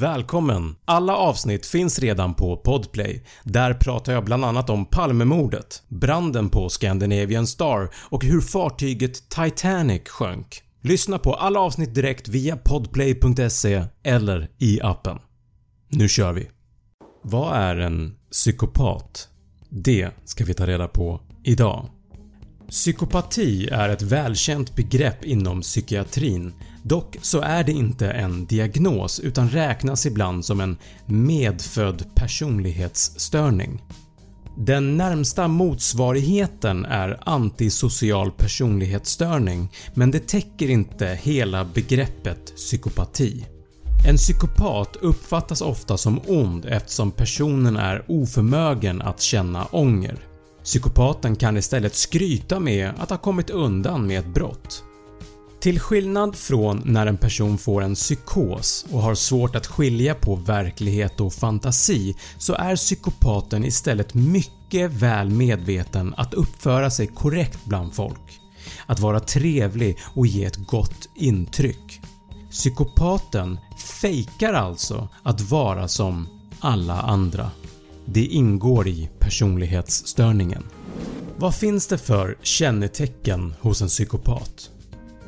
Välkommen! Alla avsnitt finns redan på Podplay. Där pratar jag bland annat om Palmemordet, branden på Scandinavian Star och hur fartyget Titanic sjönk. Lyssna på alla avsnitt direkt via podplay.se eller i appen. Nu kör vi! Vad är en psykopat? Det ska vi ta reda på idag. Psykopati är ett välkänt begrepp inom psykiatrin Dock så är det inte en diagnos utan räknas ibland som en medfödd personlighetsstörning. Den närmsta motsvarigheten är antisocial personlighetsstörning men det täcker inte hela begreppet psykopati. En psykopat uppfattas ofta som ond eftersom personen är oförmögen att känna ånger. Psykopaten kan istället skryta med att ha kommit undan med ett brott. Till skillnad från när en person får en psykos och har svårt att skilja på verklighet och fantasi så är psykopaten istället mycket väl medveten att uppföra sig korrekt bland folk, att vara trevlig och ge ett gott intryck. Psykopaten fejkar alltså att vara som alla andra. Det ingår i personlighetsstörningen. Vad finns det för kännetecken hos en psykopat?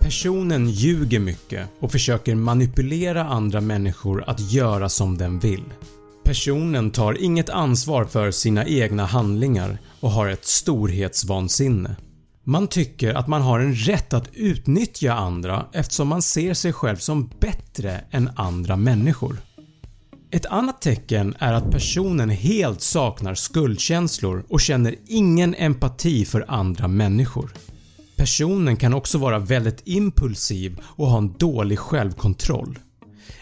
Personen ljuger mycket och försöker manipulera andra människor att göra som den vill. Personen tar inget ansvar för sina egna handlingar och har ett storhetsvansinne. Man tycker att man har en rätt att utnyttja andra eftersom man ser sig själv som bättre än andra människor. Ett annat tecken är att personen helt saknar skuldkänslor och känner ingen empati för andra människor. Personen kan också vara väldigt impulsiv och ha en dålig självkontroll.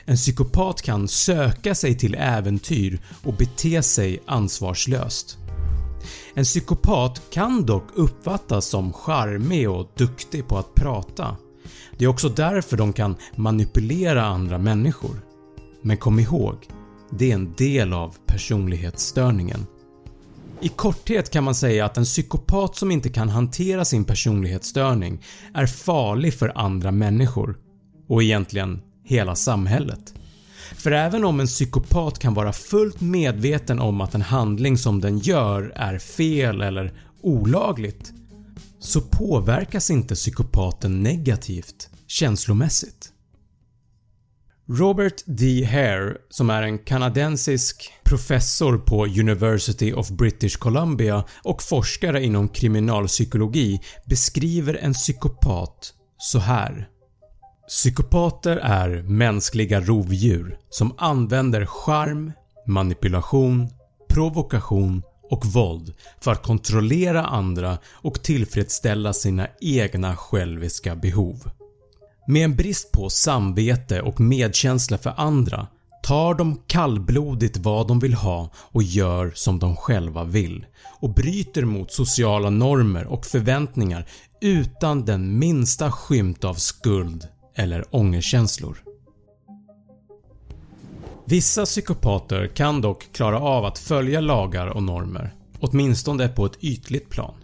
En psykopat kan söka sig till äventyr och bete sig ansvarslöst. En psykopat kan dock uppfattas som charmig och duktig på att prata. Det är också därför de kan manipulera andra människor. Men kom ihåg, det är en del av personlighetsstörningen. I korthet kan man säga att en psykopat som inte kan hantera sin personlighetsstörning är farlig för andra människor och egentligen hela samhället. För även om en psykopat kan vara fullt medveten om att en handling som den gör är fel eller olagligt så påverkas inte psykopaten negativt känslomässigt. Robert D. Hare som är en kanadensisk professor på University of British Columbia och forskare inom kriminalpsykologi beskriver en psykopat så här. Psykopater är mänskliga rovdjur som använder charm, manipulation, provokation och våld för att kontrollera andra och tillfredsställa sina egna själviska behov. Med en brist på samvete och medkänsla för andra tar de kallblodigt vad de vill ha och gör som de själva vill och bryter mot sociala normer och förväntningar utan den minsta skymt av skuld eller ångerkänslor. Vissa psykopater kan dock klara av att följa lagar och normer, åtminstone på ett ytligt plan.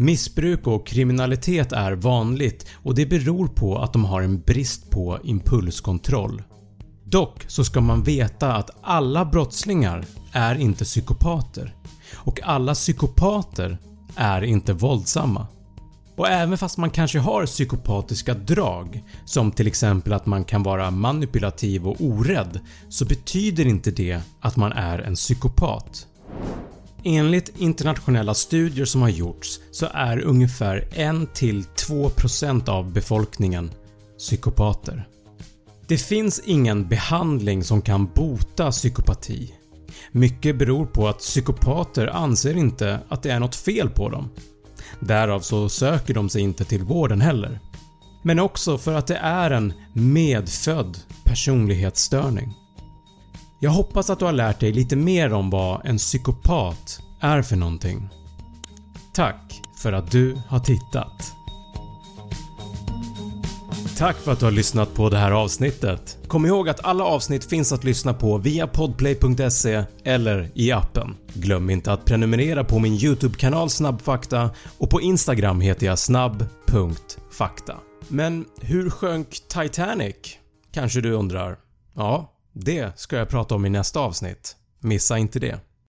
Missbruk och kriminalitet är vanligt och det beror på att de har en brist på impulskontroll. Dock så ska man veta att alla brottslingar är inte psykopater och alla psykopater är inte våldsamma. Och även fast man kanske har psykopatiska drag som till exempel att man kan vara manipulativ och orädd så betyder inte det att man är en psykopat. Enligt internationella studier som har gjorts så är ungefär 1-2% av befolkningen psykopater. Det finns ingen behandling som kan bota psykopati. Mycket beror på att psykopater anser inte att det är något fel på dem. Därav så söker de sig inte till vården heller. Men också för att det är en medfödd personlighetsstörning. Jag hoppas att du har lärt dig lite mer om vad en psykopat är för någonting. Tack för att du har tittat. Tack för att du har lyssnat på det här avsnittet. Kom ihåg att alla avsnitt finns att lyssna på via podplay.se eller i appen. Glöm inte att prenumerera på min YouTube-kanal Snabbfakta och på Instagram heter jag snabb.fakta. Men hur sjönk Titanic? Kanske du undrar? Ja, Det ska jag prata om i nästa avsnitt, missa inte det.